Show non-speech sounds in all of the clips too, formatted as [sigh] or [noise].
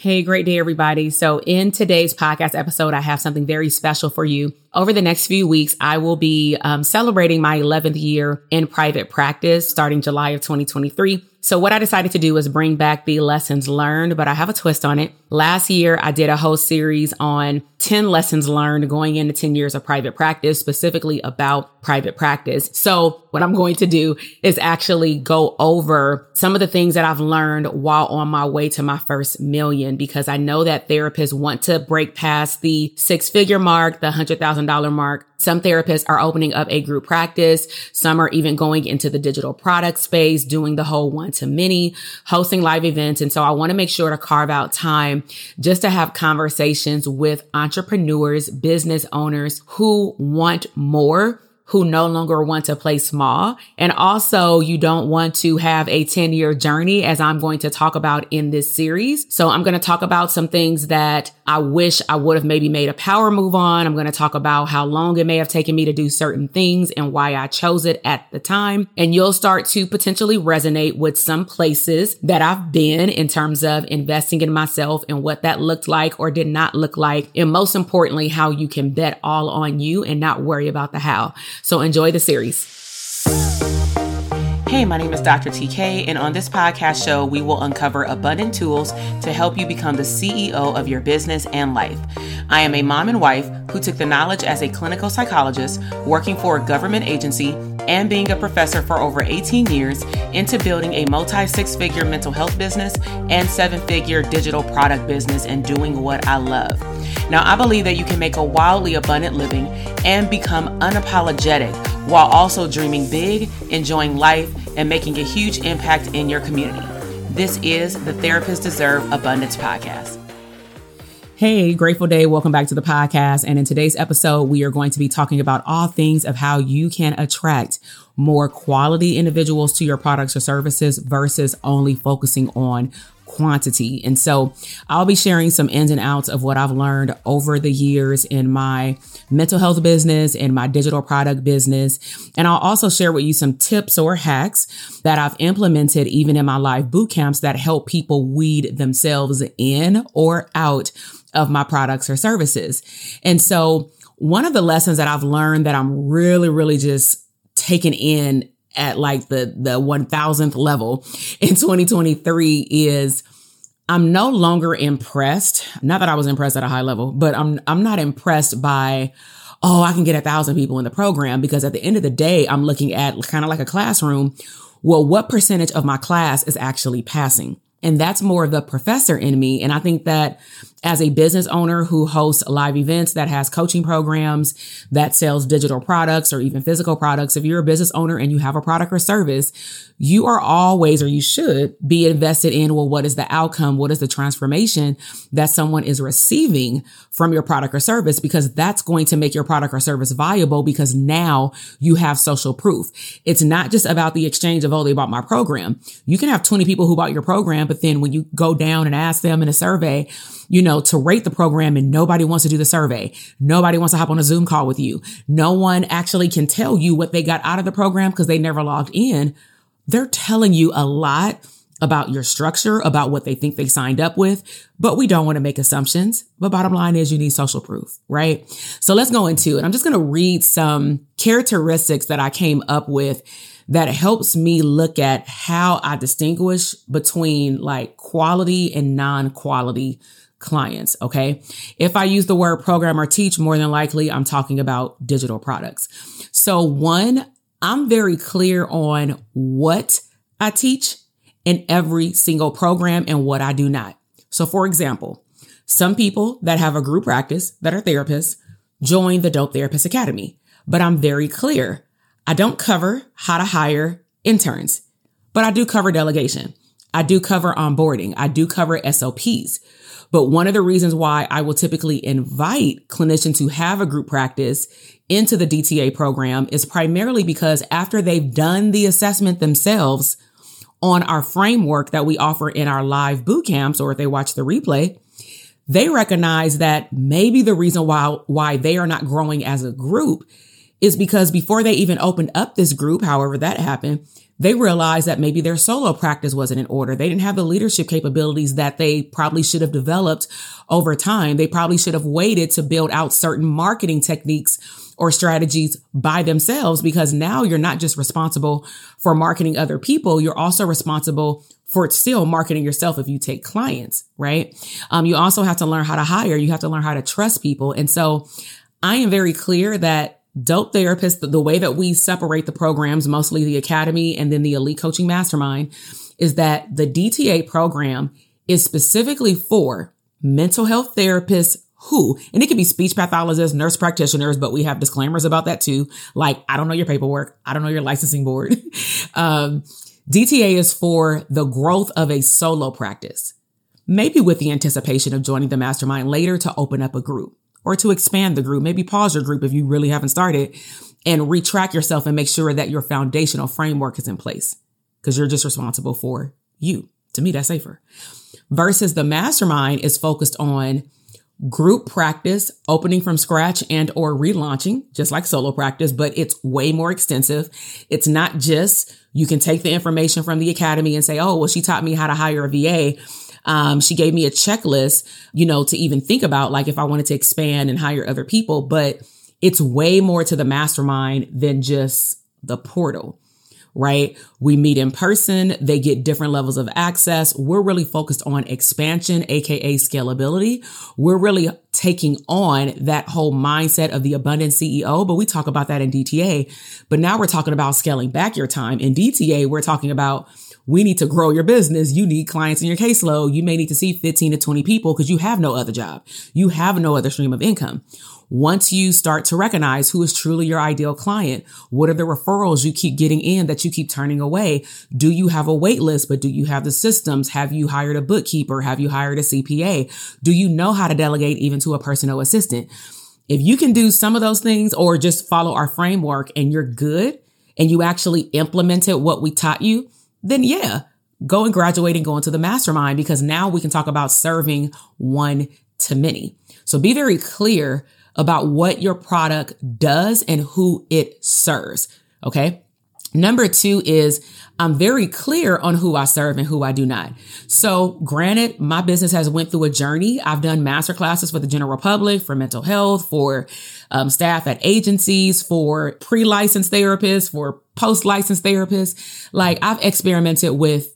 Hey, great day, everybody. So, in today's podcast episode, I have something very special for you. Over the next few weeks, I will be um, celebrating my 11th year in private practice starting July of 2023. So what I decided to do was bring back the lessons learned, but I have a twist on it. Last year, I did a whole series on 10 lessons learned going into 10 years of private practice, specifically about private practice. So what I'm going to do is actually go over some of the things that I've learned while on my way to my first million, because I know that therapists want to break past the six figure mark, the $100,000 mark. Some therapists are opening up a group practice. Some are even going into the digital product space, doing the whole one to many, hosting live events. And so I want to make sure to carve out time just to have conversations with entrepreneurs, business owners who want more who no longer want to play small. And also you don't want to have a 10 year journey as I'm going to talk about in this series. So I'm going to talk about some things that I wish I would have maybe made a power move on. I'm going to talk about how long it may have taken me to do certain things and why I chose it at the time. And you'll start to potentially resonate with some places that I've been in terms of investing in myself and what that looked like or did not look like. And most importantly, how you can bet all on you and not worry about the how. So enjoy the series. Hey, my name is Dr. TK, and on this podcast show, we will uncover abundant tools to help you become the CEO of your business and life. I am a mom and wife who took the knowledge as a clinical psychologist, working for a government agency, and being a professor for over 18 years into building a multi six figure mental health business and seven figure digital product business and doing what I love. Now, I believe that you can make a wildly abundant living and become unapologetic while also dreaming big, enjoying life, and making a huge impact in your community. This is the Therapists Deserve Abundance podcast. Hey, grateful day. Welcome back to the podcast. And in today's episode, we are going to be talking about all things of how you can attract more quality individuals to your products or services versus only focusing on quantity. And so I'll be sharing some ins and outs of what I've learned over the years in my mental health business and my digital product business. And I'll also share with you some tips or hacks that I've implemented even in my live boot camps that help people weed themselves in or out of my products or services. And so one of the lessons that I've learned that I'm really, really just taken in at like the, the 1000th level in 2023 is I'm no longer impressed. Not that I was impressed at a high level, but I'm, I'm not impressed by, oh, I can get a thousand people in the program because at the end of the day, I'm looking at kind of like a classroom. Well, what percentage of my class is actually passing? And that's more of the professor in me. And I think that as a business owner who hosts live events that has coaching programs that sells digital products or even physical products, if you're a business owner and you have a product or service, you are always, or you should be invested in, well, what is the outcome? What is the transformation that someone is receiving from your product or service? Because that's going to make your product or service viable because now you have social proof. It's not just about the exchange of, oh, they bought my program. You can have 20 people who bought your program, but then when you go down and ask them in a survey, you know, to rate the program and nobody wants to do the survey. Nobody wants to hop on a Zoom call with you. No one actually can tell you what they got out of the program because they never logged in. They're telling you a lot about your structure, about what they think they signed up with, but we don't want to make assumptions. But bottom line is you need social proof, right? So let's go into it. I'm just going to read some characteristics that I came up with that helps me look at how I distinguish between like quality and non-quality clients. Okay. If I use the word program or teach, more than likely I'm talking about digital products. So one, I'm very clear on what I teach in every single program and what I do not. So for example, some people that have a group practice that are therapists join the Dope Therapist Academy, but I'm very clear. I don't cover how to hire interns, but I do cover delegation. I do cover onboarding. I do cover SOPs. But one of the reasons why I will typically invite clinicians who have a group practice into the DTA program is primarily because after they've done the assessment themselves on our framework that we offer in our live boot camps, or if they watch the replay, they recognize that maybe the reason why, why they are not growing as a group is because before they even opened up this group, however that happened, they realized that maybe their solo practice wasn't in order. They didn't have the leadership capabilities that they probably should have developed over time. They probably should have waited to build out certain marketing techniques or strategies by themselves because now you're not just responsible for marketing other people. You're also responsible for still marketing yourself if you take clients, right? Um, you also have to learn how to hire. You have to learn how to trust people. And so I am very clear that Dope Therapist, the, way that we separate the programs, mostly the academy and then the elite coaching mastermind, is that the DTA program is specifically for mental health therapists who, and it could be speech pathologists, nurse practitioners, but we have disclaimers about that too. Like, I don't know your paperwork. I don't know your licensing board. [laughs] um, DTA is for the growth of a solo practice, maybe with the anticipation of joining the mastermind later to open up a group or to expand the group. Maybe pause your group if you really haven't started and retrack yourself and make sure that your foundational framework is in place because you're just responsible for you. To me, that's safer. Versus the mastermind is focused on group practice, opening from scratch and or relaunching, just like solo practice, but it's way more extensive. It's not just you can take the information from the academy and say, oh, well, she taught me how to hire a VA. Um, she gave me a checklist, you know, to even think about like if I wanted to expand and hire other people, but it's way more to the mastermind than just the portal right? We meet in person. They get different levels of access. We're really focused on expansion, AKA scalability. We're really taking on that whole mindset of the abundant CEO, but we talk about that in DTA. But now we're talking about scaling back your time. In DTA, we're talking about we need to grow your business. You need clients in your caseload. You may need to see 15 to 20 people because you have no other job. You have no other stream of income. Once you start to recognize who is truly your ideal client, what are the referrals you keep getting in that you keep turning away? Do you have a wait list, but do you have the systems? Have you hired a bookkeeper? Have you hired a CPA? Do you know how to delegate even to a personal assistant? If you can do some of those things or just follow our framework and you're good and you actually implemented what we taught you, then yeah, go and graduate and go into the mastermind because now we can talk about serving one to many. So be very clear about what your product does and who it serves. Okay. Number two is I'm very clear on who I serve and who I do not. So granted, my business has went through a journey. I've done master classes for the general public, for mental health, for um, staff at agencies, for pre-licensed therapists, for post-licensed therapist. Like I've experimented with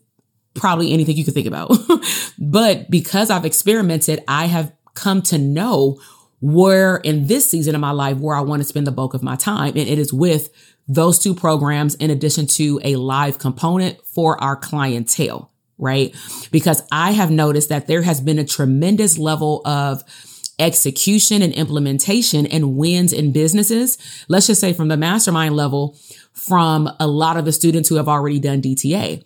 probably anything you could think about. [laughs] but because I've experimented, I have come to know where in this season of my life where I want to spend the bulk of my time. And it is with those two programs in addition to a live component for our clientele, right? Because I have noticed that there has been a tremendous level of execution and implementation and wins in businesses. Let's just say from the mastermind level from a lot of the students who have already done DTA.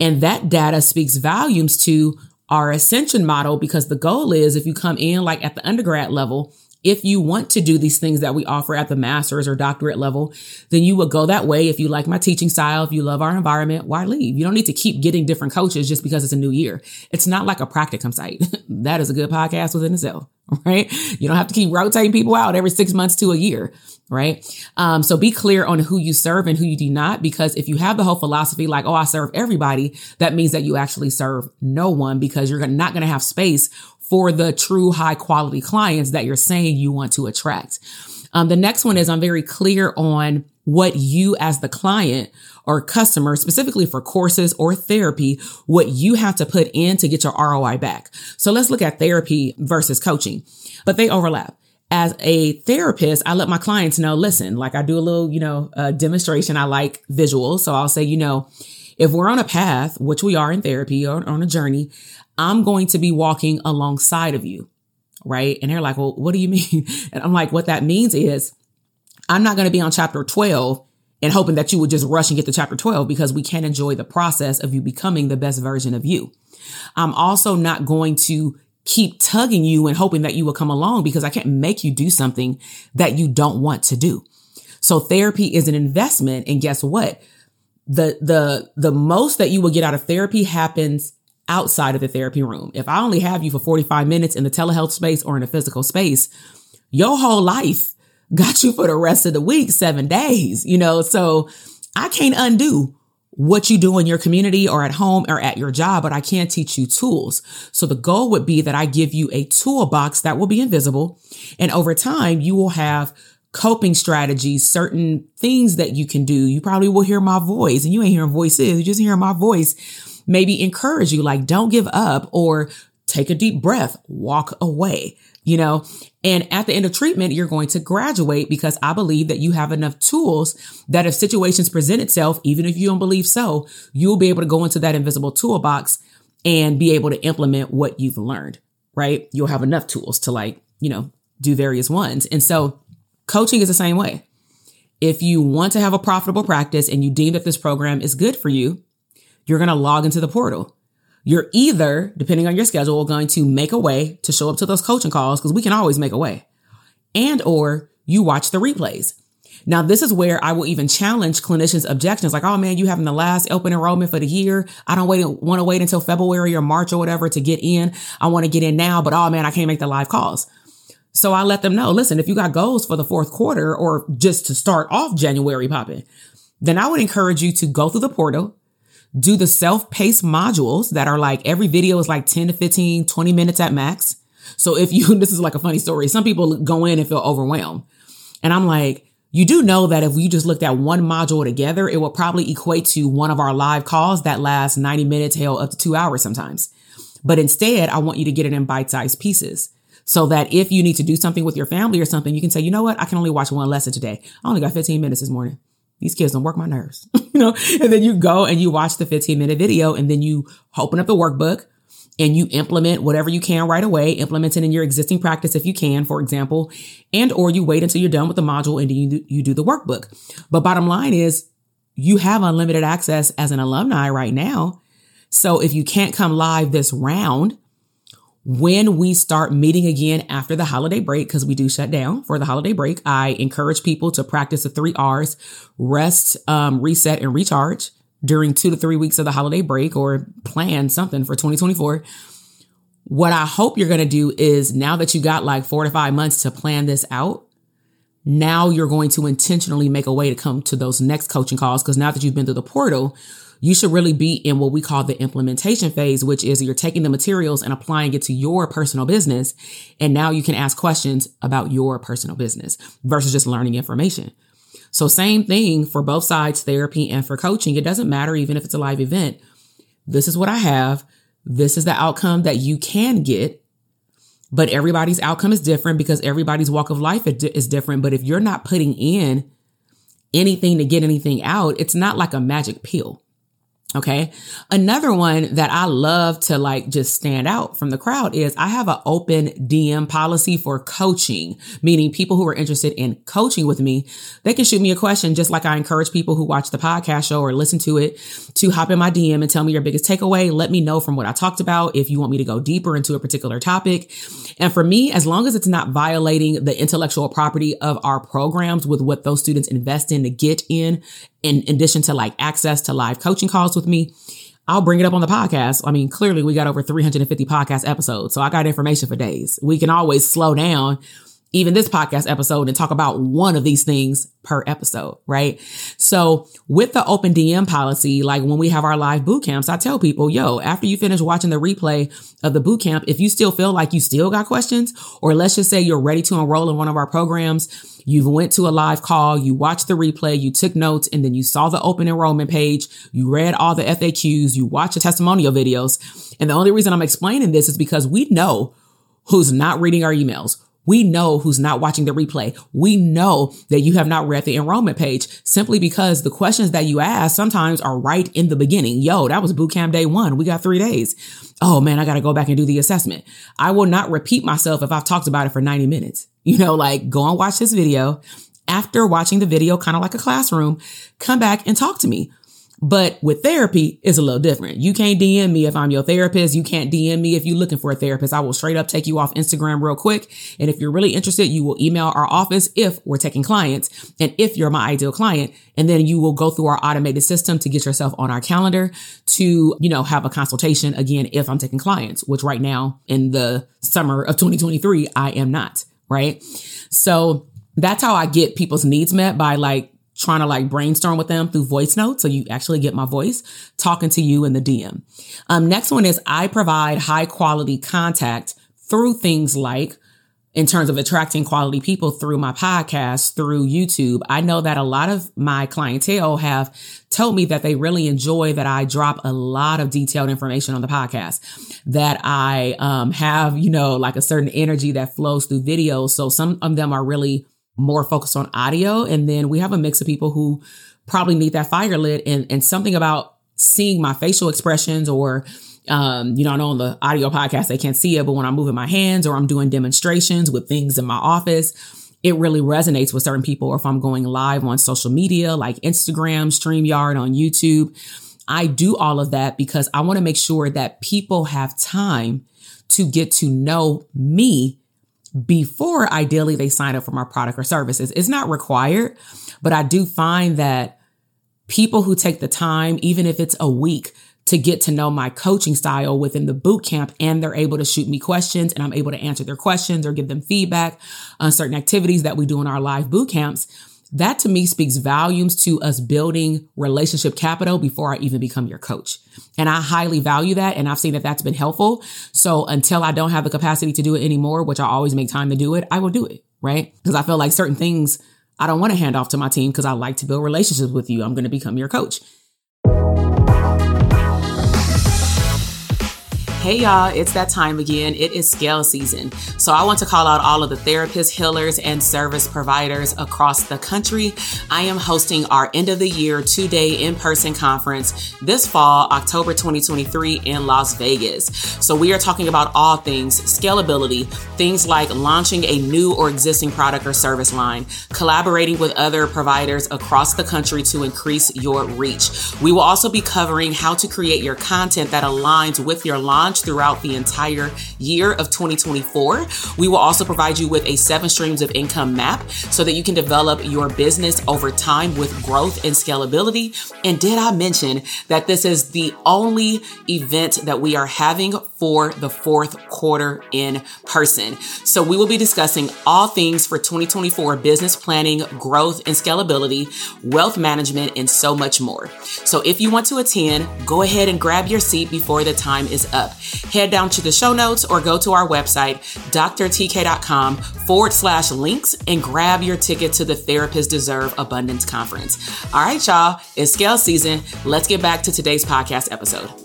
And that data speaks volumes to our ascension model because the goal is if you come in like at the undergrad level, if you want to do these things that we offer at the master's or doctorate level, then you would go that way. If you like my teaching style, if you love our environment, why leave? You don't need to keep getting different coaches just because it's a new year. It's not like a practicum site. [laughs] that is a good podcast within itself, [laughs] right? You don't have to keep rotating people out every six months to a year right? Um, so be clear on who you serve and who you do not, because if you have the whole philosophy like, oh, I serve everybody, that means that you actually serve no one because you're not going to have space for the true high quality clients that you're saying you want to attract. Um, the next one is I'm very clear on what you as the client or customer, specifically for courses or therapy, what you have to put in to get your ROI back. So let's look at therapy versus coaching, but they overlap as a therapist, I let my clients know, listen, like I do a little, you know, uh, demonstration. I like visuals. So I'll say, you know, if we're on a path, which we are in therapy or on a journey, I'm going to be walking alongside of you. Right. And they're like, well, what do you [laughs] mean? And I'm like, what that means is I'm not going to be on chapter 12 and hoping that you would just rush and get to chapter 12 because we can't enjoy the process of you becoming the best version of you. I'm also not going to keep tugging you and hoping that you will come along because I can't make you do something that you don't want to do. So therapy is an investment. And guess what? The, the, the most that you will get out of therapy happens outside of the therapy room. If I only have you for 45 minutes in the telehealth space or in a physical space, your whole life [laughs] got you for the rest of the week, seven days, you know? So I can't undo what you do in your community or at home or at your job, but I can teach you tools. So the goal would be that I give you a toolbox that will be invisible. And over time, you will have coping strategies, certain things that you can do. You probably will hear my voice and you ain't hearing voices. You just hearing my voice. Maybe encourage you like, don't give up or take a deep breath, walk away, you know, and at the end of treatment, you're going to graduate because I believe that you have enough tools that if situations present itself, even if you don't believe so, you'll be able to go into that invisible toolbox and be able to implement what you've learned, right? You'll have enough tools to like, you know, do various ones. And so coaching is the same way. If you want to have a profitable practice and you deem that this program is good for you, you're going to log into the portal you're either, depending on your schedule, going to make a way to show up to those coaching calls because we can always make a way and or you watch the replays. Now, this is where I will even challenge clinicians' objections like, oh man, you having the last open enrollment for the year. I don't wait, want to wait until February or March or whatever to get in. I want to get in now, but oh man, I can't make the live calls. So I let them know, listen, if you got goals for the fourth quarter or just to start off January popping, then I would encourage you to go through the portal, do the self-paced modules that are like every video is like 10 to 15, 20 minutes at max. So if you, [laughs] this is like a funny story. Some people go in and feel overwhelmed. And I'm like, you do know that if we just looked at one module together, it will probably equate to one of our live calls that last 90 minutes, hell, up to two hours sometimes. But instead, I want you to get it in bite-sized pieces so that if you need to do something with your family or something, you can say, you know what? I can only watch one lesson today. I only got 15 minutes this morning these kids don't work my nerves, [laughs] you know, and then you go and you watch the 15 minute video and then you open up the workbook and you implement whatever you can right away, implement it in your existing practice if you can, for example, and or you wait until you're done with the module and you you do the workbook. But bottom line is you have unlimited access as an alumni right now. So if you can't come live this round, when we start meeting again after the holiday break, because we do shut down for the holiday break, I encourage people to practice the three R's rest, um, reset, and recharge during two to three weeks of the holiday break or plan something for 2024. What I hope you're going to do is now that you got like four to five months to plan this out, now you're going to intentionally make a way to come to those next coaching calls. Cause now that you've been through the portal, you should really be in what we call the implementation phase, which is you're taking the materials and applying it to your personal business. And now you can ask questions about your personal business versus just learning information. So same thing for both sides, therapy and for coaching. It doesn't matter even if it's a live event. This is what I have. This is the outcome that you can get. But everybody's outcome is different because everybody's walk of life is different. But if you're not putting in anything to get anything out, it's not like a magic pill. Okay. Another one that I love to like just stand out from the crowd is I have an open DM policy for coaching, meaning people who are interested in coaching with me, they can shoot me a question just like I encourage people who watch the podcast show or listen to it to hop in my DM and tell me your biggest takeaway. Let me know from what I talked about if you want me to go deeper into a particular topic. And for me, as long as it's not violating the intellectual property of our programs with what those students invest in to get in in addition to like access to live coaching calls with me, I'll bring it up on the podcast. I mean, clearly we got over 350 podcast episodes, so I got information for days. We can always slow down even this podcast episode and talk about one of these things per episode, right? So with the open DM policy, like when we have our live boot camps, I tell people, yo, after you finish watching the replay of the boot camp, if you still feel like you still got questions, or let's just say you're ready to enroll in one of our programs, you went to a live call, you watched the replay, you took notes, and then you saw the open enrollment page, you read all the FAQs, you watched the testimonial videos. And the only reason I'm explaining this is because we know who's not reading our emails we know who's not watching the replay. We know that you have not read the enrollment page simply because the questions that you ask sometimes are right in the beginning. Yo, that was boot camp day one. We got three days. Oh man, I got to go back and do the assessment. I will not repeat myself if I've talked about it for 90 minutes. You know, like go and watch this video. After watching the video, kind of like a classroom, come back and talk to me. But with therapy, it's a little different. You can't DM me if I'm your therapist. You can't DM me if you're looking for a therapist. I will straight up take you off Instagram real quick. And if you're really interested, you will email our office if we're taking clients and if you're my ideal client. And then you will go through our automated system to get yourself on our calendar to, you know, have a consultation again if I'm taking clients, which right now in the summer of 2023, I am not. Right. So that's how I get people's needs met by like trying to like brainstorm with them through voice notes. So you actually get my voice talking to you in the DM. Um, next one is I provide high quality contact through things like in terms of attracting quality people through my podcast, through YouTube. I know that a lot of my clientele have told me that they really enjoy that I drop a lot of detailed information on the podcast, that I um, have, you know, like a certain energy that flows through videos. So some of them are really more focused on audio. And then we have a mix of people who probably need that fire lit and, and something about seeing my facial expressions or um, you know, I know on the audio podcast they can't see it, but when I'm moving my hands or I'm doing demonstrations with things in my office, it really resonates with certain people. Or if I'm going live on social media like Instagram, StreamYard, on YouTube, I do all of that because I want to make sure that people have time to get to know me before ideally they sign up for my product or services. It's not required, but I do find that people who take the time, even if it's a week, to get to know my coaching style within the boot camp and they're able to shoot me questions and I'm able to answer their questions or give them feedback on certain activities that we do in our live boot camps that to me speaks volumes to us building relationship capital before I even become your coach. And I highly value that. And I've seen that that's been helpful. So until I don't have the capacity to do it anymore, which I always make time to do it, I will do it. Right. Because I feel like certain things I don't want to hand off to my team because I like to build relationships with you. I'm going to become your coach. Hey y'all, it's that time again. It is scale season. So I want to call out all of the therapists, healers, and service providers across the country. I am hosting our end of the year two day in person conference this fall, October 2023 in Las Vegas. So we are talking about all things scalability, things like launching a new or existing product or service line, collaborating with other providers across the country to increase your reach. We will also be covering how to create your content that aligns with your launch launch throughout the entire year of 2024. We will also provide you with a seven streams of income map so that you can develop your business over time with growth and scalability. And did I mention that this is the only event that we are having for the fourth quarter in person? So we will be discussing all things for 2024 business planning, growth and scalability, wealth management, and so much more. So if you want to attend, go ahead and grab your seat before the time is up head down to the show notes or go to our website, drtk.com forward slash links and grab your ticket to the Therapists Deserve Abundance Conference. All right, y'all, it's scale season. Let's get back to today's podcast episode.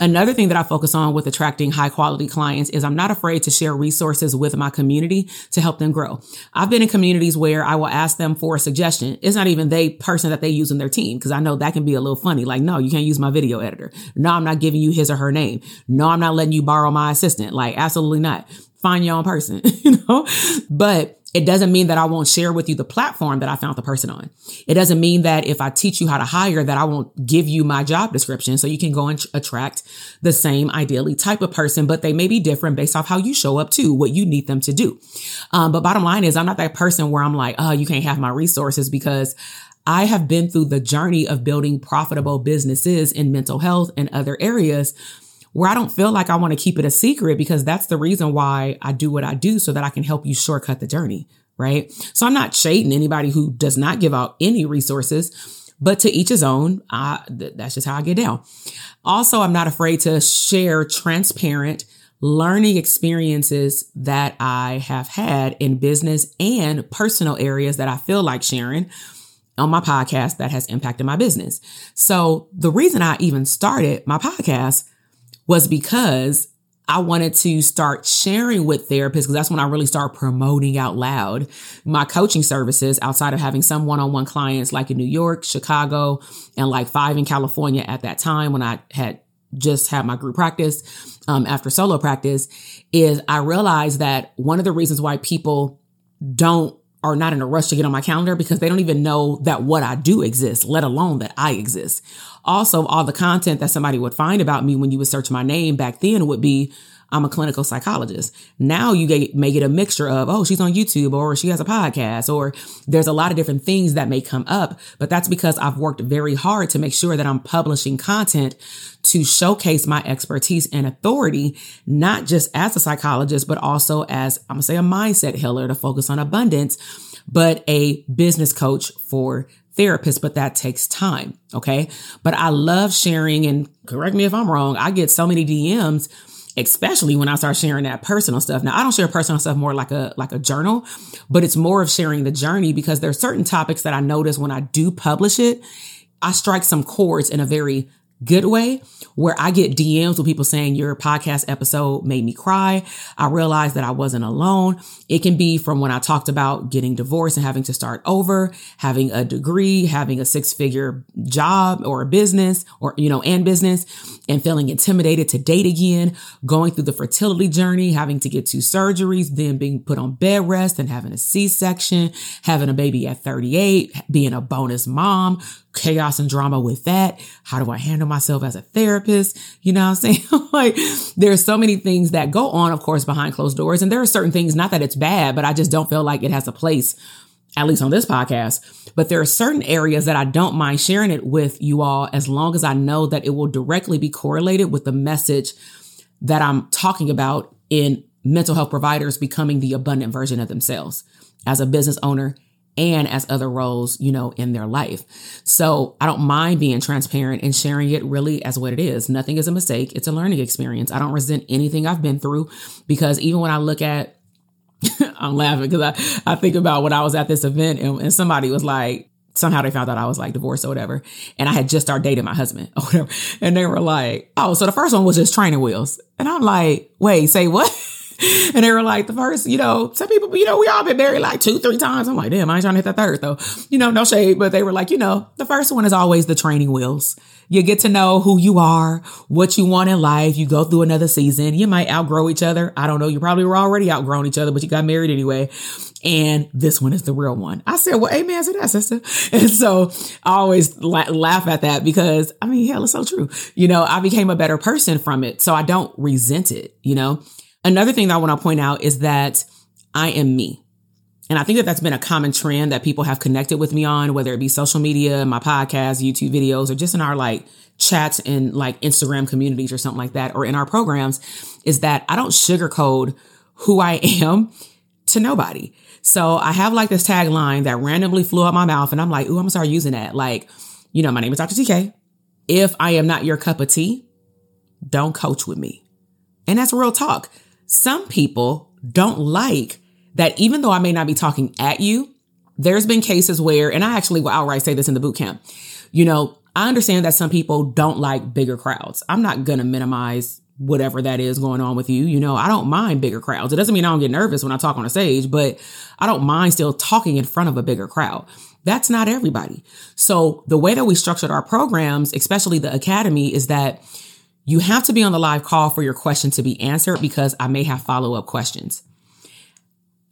Another thing that I focus on with attracting high quality clients is I'm not afraid to share resources with my community to help them grow. I've been in communities where I will ask them for a suggestion. It's not even they person that they use in their team because I know that can be a little funny. Like, no, you can't use my video editor. No, I'm not giving you his or her name. No, I'm not letting you borrow my assistant. Like, absolutely not. Find your own person, [laughs] you know, but it doesn't mean that I won't share with you the platform that I found the person on. It doesn't mean that if I teach you how to hire that I won't give you my job description so you can go and attract the same ideally type of person, but they may be different based off how you show up too, what you need them to do. Um, but bottom line is I'm not that person where I'm like, oh, you can't have my resources because I have been through the journey of building profitable businesses in mental health and other areas where I don't feel like I want to keep it a secret because that's the reason why I do what I do so that I can help you shortcut the journey. Right. So I'm not shading anybody who does not give out any resources, but to each his own. I, th- that's just how I get down. Also, I'm not afraid to share transparent learning experiences that I have had in business and personal areas that I feel like sharing on my podcast that has impacted my business. So the reason I even started my podcast was because I wanted to start sharing with therapists because that's when I really started promoting out loud my coaching services outside of having some one-on-one clients like in New York, Chicago, and like five in California at that time when I had just had my group practice um, after solo practice is I realized that one of the reasons why people don't are not in a rush to get on my calendar because they don't even know that what I do exists, let alone that I exist. Also, all the content that somebody would find about me when you would search my name back then would be I'm a clinical psychologist. Now you get, may get a mixture of, oh, she's on YouTube or she has a podcast or there's a lot of different things that may come up. But that's because I've worked very hard to make sure that I'm publishing content to showcase my expertise and authority, not just as a psychologist, but also as I'm to say a mindset healer to focus on abundance, but a business coach for therapists, but that takes time. Okay. But I love sharing and correct me if I'm wrong. I get so many DMs especially when I start sharing that personal stuff. Now, I don't share personal stuff more like a like a journal, but it's more of sharing the journey because there's certain topics that I notice when I do publish it, I strike some chords in a very good way where I get DMs with people saying your podcast episode made me cry. I realized that I wasn't alone. It can be from when I talked about getting divorced and having to start over, having a degree, having a six figure job or a business or, you know, and business and feeling intimidated to date again, going through the fertility journey, having to get two surgeries, then being put on bed rest and having a C section, having a baby at 38, being a bonus mom, chaos and drama with that. How do I handle myself as a therapist? You know I'm [laughs] saying? like there's so many things that go on, of course, behind closed doors. And there are certain things, not that it's bad, but I just don't feel like it has a place, at least on this podcast. But there are certain areas that I don't mind sharing it with you all as long as I know that it will directly be correlated with the message that I'm talking about in mental health providers becoming the abundant version of themselves as a business owner and as other roles, you know, in their life. So I don't mind being transparent and sharing it really as what it is. Nothing is a mistake. It's a learning experience. I don't resent anything I've been through because even when I look at, [laughs] I'm laughing because I, I think about when I was at this event and, and somebody was like, somehow they found out I was like divorced or whatever. And I had just started dating my husband [laughs] or whatever. And they were like, oh, so the first one was just training wheels. And I'm like, wait, say what? [laughs] and they were like, the first, you know, some people, you know, we all been married like two, three times. I'm like, damn, I ain't trying to hit that third though. You know, no shade, but they were like, you know, the first one is always the training wheels. You get to know who you are, what you want in life. You go through another season. You might outgrow each other. I don't know. You probably were already outgrown each other, but you got married anyway. And this one is the real one. I said, well, amen to that, sister. [laughs] And so I always la- laugh at that because I mean, hell, it's so true. You know, I became a better person from it. So I don't resent it, you know? Another thing that I want to point out is that I am me. And I think that that's been a common trend that people have connected with me on, whether it be social media, my podcast, YouTube videos, or just in our like chats in like Instagram communities or something like that, or in our programs, is that I don't sugarcoat who I am to nobody. So I have like this tagline that randomly flew out my mouth and I'm like, ooh, I'm gonna start using that. Like, you know, my name is Dr. TK. If I am not your cup of tea, don't coach with me. And that's real talk. Some people don't like that even though I may not be talking at you, there's been cases where, and I actually will outright say this in the boot camp, you know, I understand that some people don't like bigger crowds. I'm not going to minimize whatever that is going on with you. You know, I don't mind bigger crowds. It doesn't mean I don't get nervous when I talk on a stage, but I don't mind still talking in front of a bigger crowd. That's not everybody. So the way that we structured our programs, especially the academy, is that you have to be on the live call for your question to be answered because I may have follow up questions.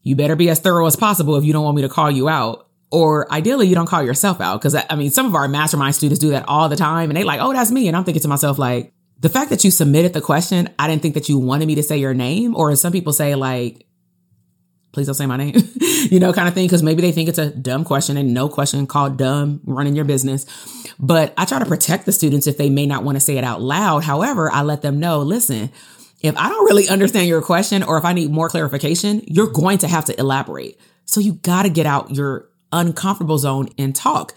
You better be as thorough as possible if you don't want me to call you out. Or ideally, you don't call yourself out. Cause I mean, some of our mastermind students do that all the time and they like, oh, that's me. And I'm thinking to myself, like, the fact that you submitted the question, I didn't think that you wanted me to say your name. Or some people say, like, please don't say my name, [laughs] you know, kind of thing. Cause maybe they think it's a dumb question and no question called dumb running your business. But I try to protect the students if they may not want to say it out loud. However, I let them know, listen, if I don't really understand your question or if I need more clarification, you're going to have to elaborate. So you got to get out your uncomfortable zone and talk.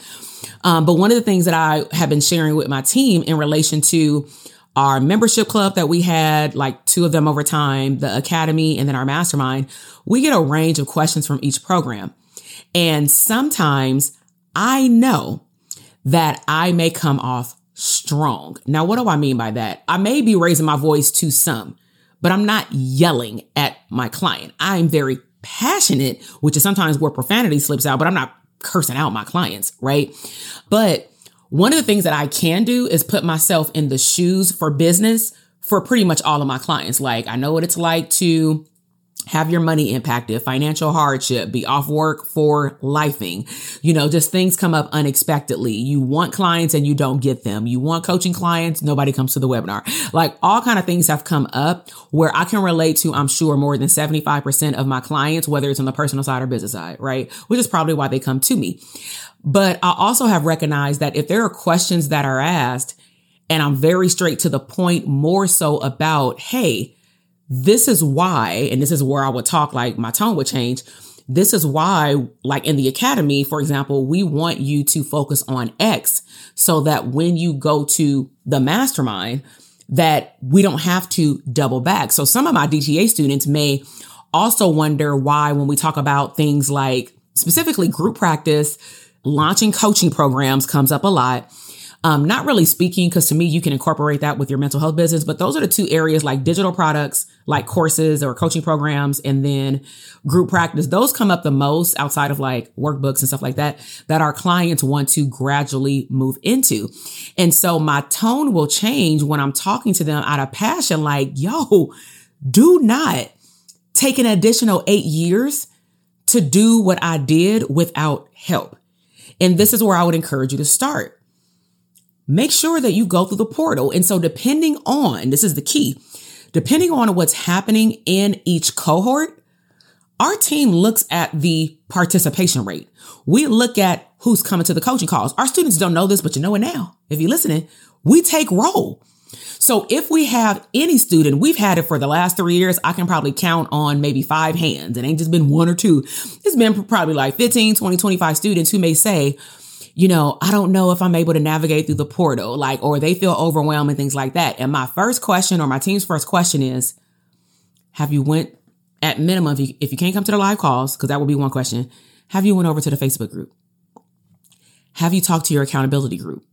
Um, but one of the things that I have been sharing with my team in relation to our membership club that we had, like two of them over time, the academy, and then our mastermind, we get a range of questions from each program. And sometimes I know that I may come off strong. Now, what do I mean by that? I may be raising my voice to some, but I'm not yelling at my client. I'm very passionate, which is sometimes where profanity slips out, but I'm not cursing out my clients, right? But one of the things that I can do is put myself in the shoes for business for pretty much all of my clients. Like I know what it's like to have your money impacted, financial hardship, be off work for lifing. You know, just things come up unexpectedly. You want clients and you don't get them. You want coaching clients, nobody comes to the webinar. Like all kind of things have come up where I can relate to, I'm sure more than 75% of my clients, whether it's on the personal side or business side, right? Which is probably why they come to me. But I also have recognized that if there are questions that are asked and I'm very straight to the point, more so about, Hey, this is why, and this is where I would talk like my tone would change. This is why, like in the academy, for example, we want you to focus on X so that when you go to the mastermind, that we don't have to double back. So some of my DTA students may also wonder why when we talk about things like specifically group practice, launching coaching programs comes up a lot um, not really speaking, because to me, you can incorporate that with your mental health business, but those are the two areas like digital products, like courses or coaching programs, and then group practice. Those come up the most outside of like workbooks and stuff like that, that our clients want to gradually move into. And so my tone will change when I'm talking to them out of passion, like, yo, do not take an additional eight years to do what I did without help. And this is where I would encourage you to start make sure that you go through the portal. And so depending on, this is the key, depending on what's happening in each cohort, our team looks at the participation rate. We look at who's coming to the coaching calls. Our students don't know this, but you know it now. If you're listening, we take roll. So if we have any student, we've had it for the last three years, I can probably count on maybe five hands. It ain't just been one or two. It's been probably like 15, 20, 25 students who may say, you know, I don't know if I'm able to navigate through the portal, like, or they feel overwhelmed and things like that. And my first question or my team's first question is, have you went at minimum, if you, if you can't come to the live calls, because that would be one question, have you went over to the Facebook group? Have you talked to your accountability group?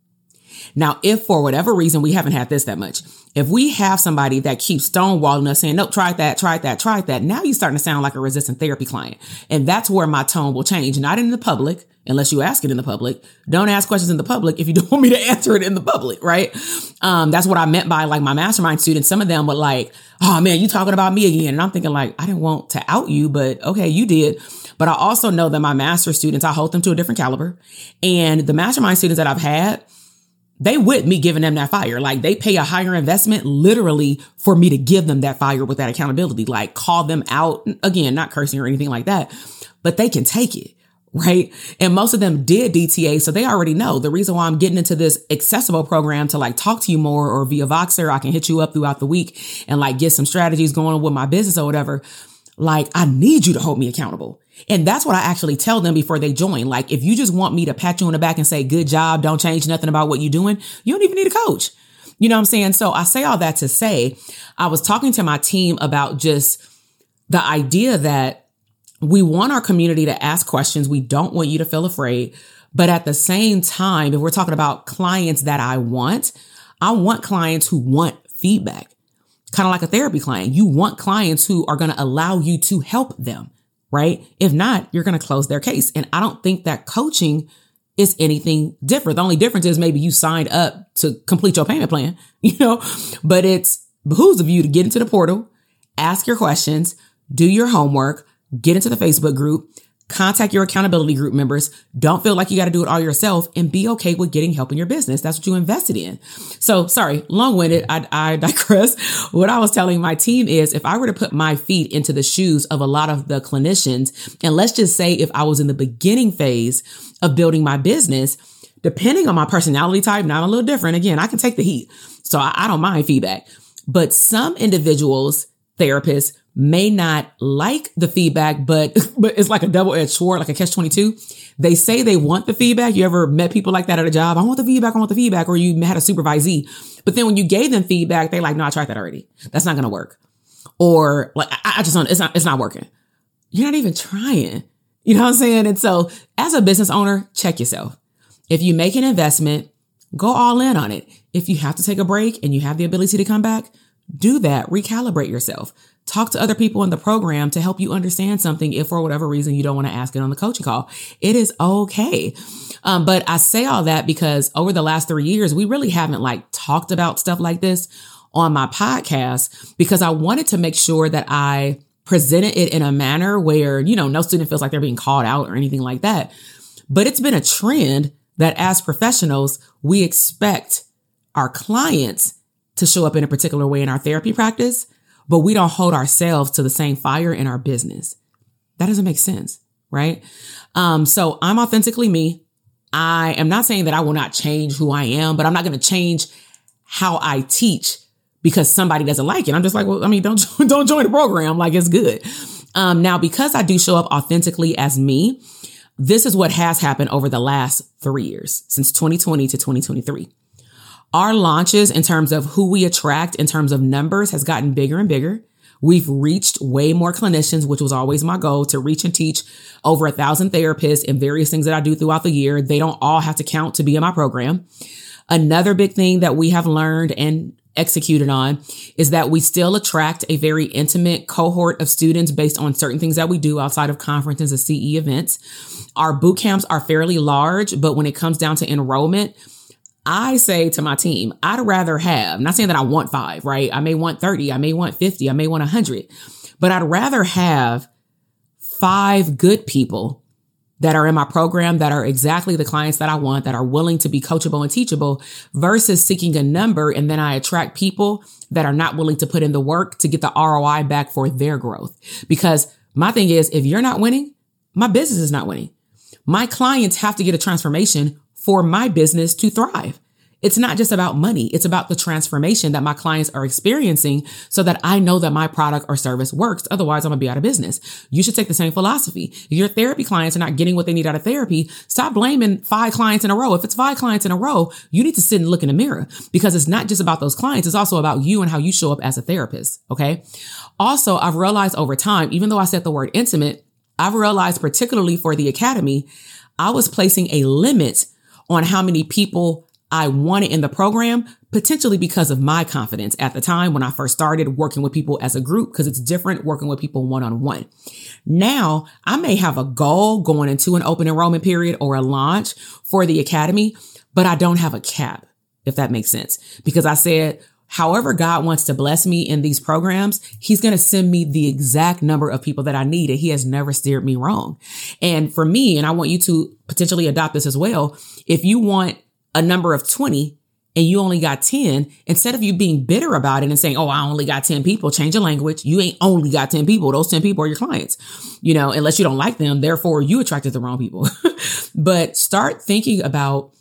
Now, if for whatever reason we haven't had this that much, if we have somebody that keeps stonewalling us saying, nope, try that, try that, try that, now you're starting to sound like a resistant therapy client. And that's where my tone will change, not in the public, unless you ask it in the public. Don't ask questions in the public if you [laughs] don't want me to answer it in the public, right? Um, that's what I meant by like my mastermind students. Some of them were like, oh man, you talking about me again. And I'm thinking like, I didn't want to out you, but okay, you did. But I also know that my master students, I hold them to a different caliber. And the mastermind students that I've had, they with me giving them that fire. Like they pay a higher investment literally for me to give them that fire with that accountability. Like call them out again, not cursing or anything like that, but they can take it. Right. And most of them did DTA. So they already know the reason why I'm getting into this accessible program to like talk to you more or via Voxer. I can hit you up throughout the week and like get some strategies going with my business or whatever. Like I need you to hold me accountable. And that's what I actually tell them before they join. Like, if you just want me to pat you on the back and say, good job, don't change nothing about what you're doing, you don't even need a coach. You know what I'm saying? So I say all that to say, I was talking to my team about just the idea that we want our community to ask questions. We don't want you to feel afraid. But at the same time, if we're talking about clients that I want, I want clients who want feedback, kind of like a therapy client. You want clients who are going to allow you to help them right? If not, you're going to close their case. And I don't think that coaching is anything different. The only difference is maybe you signed up to complete your payment plan, [laughs] you know, but it's behooves of you to get into the portal, ask your questions, do your homework, get into the Facebook group, Contact your accountability group members. Don't feel like you got to do it all yourself and be okay with getting help in your business. That's what you invested in. So sorry, long winded. I, I [laughs] digress. What I was telling my team is if I were to put my feet into the shoes of a lot of the clinicians, and let's just say if I was in the beginning phase of building my business, depending on my personality type, now I'm a little different. Again, I can take the heat. So I, I don't mind feedback, but some individuals, therapists may not like the feedback, but, [laughs] but it's like a double edged sword, like a catch 22. They say they want the feedback. You ever met people like that at a job? I want the feedback. I want the feedback. Or you had a supervisee, but then when you gave them feedback, they like, no, I tried that already. That's not going to work. Or like, I, I just don't, it's not, it's not working. You're not even trying. You know what I'm saying? And so as a business owner, check yourself. If you make an investment, go all in on it. If you have to take a break and you have the ability to come back, do that. Recalibrate yourself. Talk to other people in the program to help you understand something if for whatever reason you don't want to ask it on the coaching call. It is okay. Um, but I say all that because over the last three years, we really haven't like talked about stuff like this on my podcast because I wanted to make sure that I presented it in a manner where, you know, no student feels like they're being called out or anything like that. But it's been a trend that as professionals, we expect our clients to show up in a particular way in our therapy practice, but we don't hold ourselves to the same fire in our business. That doesn't make sense, right? Um, so I'm authentically me. I am not saying that I will not change who I am, but I'm not going to change how I teach because somebody doesn't like it. I'm just like, well, I mean, don't, [laughs] don't join the program. Like it's good. Um, now because I do show up authentically as me, this is what has happened over the last three years since 2020 to 2023. Our launches in terms of who we attract in terms of numbers has gotten bigger and bigger. We've reached way more clinicians, which was always my goal to reach and teach over a thousand therapists and various things that I do throughout the year. They don't all have to count to be in my program. Another big thing that we have learned and executed on is that we still attract a very intimate cohort of students based on certain things that we do outside of conferences and CE events. Our boot camps are fairly large, but when it comes down to enrollment, I say to my team, I'd rather have, not saying that I want five, right? I may want 30, I may want 50, I may want 100, but I'd rather have five good people that are in my program that are exactly the clients that I want, that are willing to be coachable and teachable versus seeking a number. And then I attract people that are not willing to put in the work to get the ROI back for their growth. Because my thing is, if you're not winning, my business is not winning. My clients have to get a transformation for my business to thrive. It's not just about money. It's about the transformation that my clients are experiencing so that I know that my product or service works. Otherwise, I'm going to be out of business. You should take the same philosophy. If your therapy clients are not getting what they need out of therapy, stop blaming five clients in a row. If it's five clients in a row, you need to sit and look in the mirror because it's not just about those clients. It's also about you and how you show up as a therapist. Okay. Also, I've realized over time, even though I said the word intimate, I've realized particularly for the academy, I was placing a limit on how many people I wanted in the program, potentially because of my confidence at the time when I first started working with people as a group, because it's different working with people one on one. Now I may have a goal going into an open enrollment period or a launch for the academy, but I don't have a cap, if that makes sense, because I said, however God wants to bless me in these programs, he's going to send me the exact number of people that I need. And he has never steered me wrong. And for me, and I want you to potentially adopt this as well. If you want a number of 20 and you only got 10, instead of you being bitter about it and saying, Oh, I only got 10 people, change your language. You ain't only got 10 people. Those 10 people are your clients, you know, unless you don't like them. Therefore, you attracted the wrong people. [laughs] but start thinking about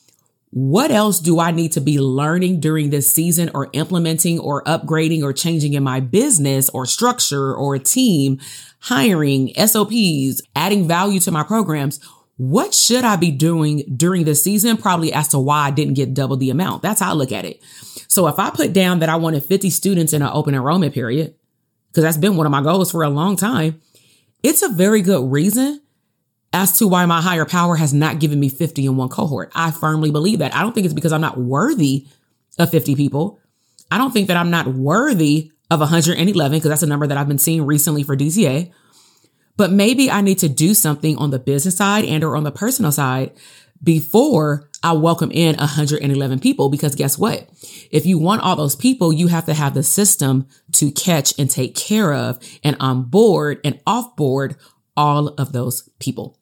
what else do I need to be learning during this season or implementing or upgrading or changing in my business or structure or team, hiring, SOPs, adding value to my programs? what should I be doing during the season? Probably as to why I didn't get double the amount. That's how I look at it. So if I put down that I wanted 50 students in an open enrollment period, because that's been one of my goals for a long time, it's a very good reason as to why my higher power has not given me 50 in one cohort. I firmly believe that. I don't think it's because I'm not worthy of 50 people. I don't think that I'm not worthy of 111 because that's a number that I've been seeing recently for DCA. But maybe I need to do something on the business side and or on the personal side before I welcome in 111 people. Because guess what? If you want all those people, you have to have the system to catch and take care of and on board and off board all of those people.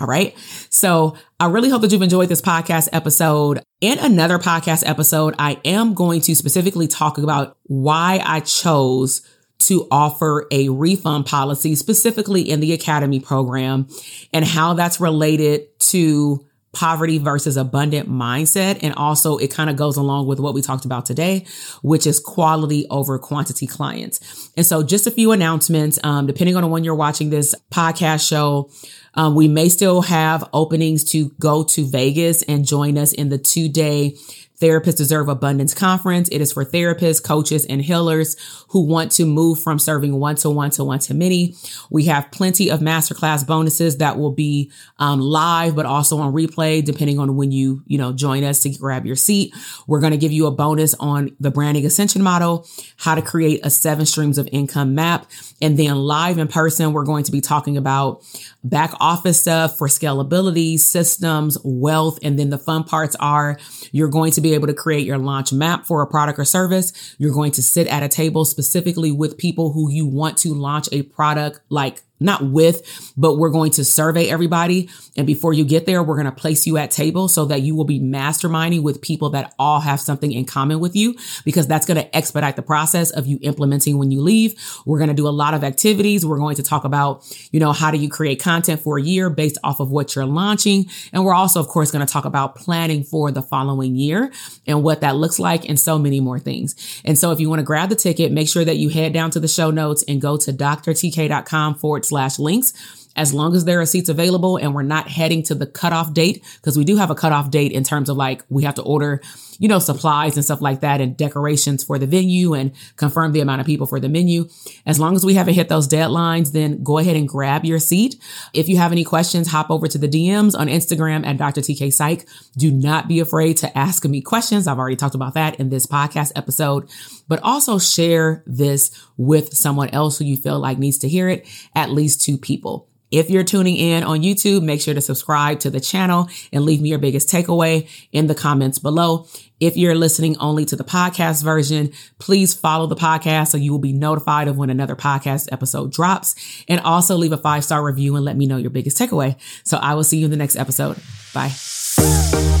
All right. So I really hope that you've enjoyed this podcast episode. In another podcast episode, I am going to specifically talk about why I chose to offer a refund policy specifically in the academy program and how that's related to poverty versus abundant mindset. And also it kind of goes along with what we talked about today, which is quality over quantity clients. And so just a few announcements, um, depending on when you're watching this podcast show, um, we may still have openings to go to Vegas and join us in the two day Therapists Deserve Abundance Conference. It is for therapists, coaches, and healers who want to move from serving one to one to one to many. We have plenty of masterclass bonuses that will be um, live, but also on replay, depending on when you, you know, join us to grab your seat. We're going to give you a bonus on the branding ascension model, how to create a seven streams of income map. And then live in person, we're going to be talking about back office stuff for scalability, systems, wealth. And then the fun parts are you're going to be able to create your launch map for a product or service. You're going to sit at a table specifically with people who you want to launch a product like not with, but we're going to survey everybody. And before you get there, we're going to place you at table so that you will be masterminding with people that all have something in common with you, because that's going to expedite the process of you implementing when you leave. We're going to do a lot of activities. We're going to talk about, you know, how do you create content for a year based off of what you're launching. And we're also, of course, going to talk about planning for the following year and what that looks like and so many more things. And so if you want to grab the ticket, make sure that you head down to the show notes and go to drtk.com forward slash links. As long as there are seats available and we're not heading to the cutoff date, because we do have a cutoff date in terms of like we have to order, you know, supplies and stuff like that and decorations for the venue and confirm the amount of people for the menu. As long as we haven't hit those deadlines, then go ahead and grab your seat. If you have any questions, hop over to the DMs on Instagram at Dr. TK Psych. Do not be afraid to ask me questions. I've already talked about that in this podcast episode, but also share this with someone else who you feel like needs to hear it, at least two people. If you're tuning in on YouTube, make sure to subscribe to the channel and leave me your biggest takeaway in the comments below. If you're listening only to the podcast version, please follow the podcast so you will be notified of when another podcast episode drops and also leave a five star review and let me know your biggest takeaway. So I will see you in the next episode. Bye.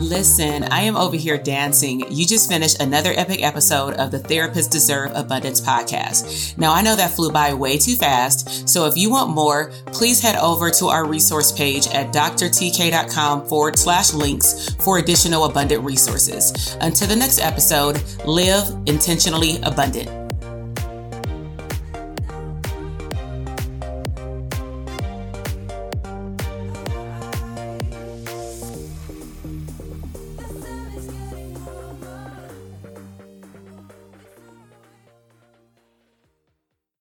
Listen, I am over here dancing. You just finished another epic episode of the Therapists Deserve Abundance podcast. Now, I know that flew by way too fast, so if you want more, please head over to our resource page at drtk.com forward slash links for additional abundant resources. Until the next episode, live intentionally abundant.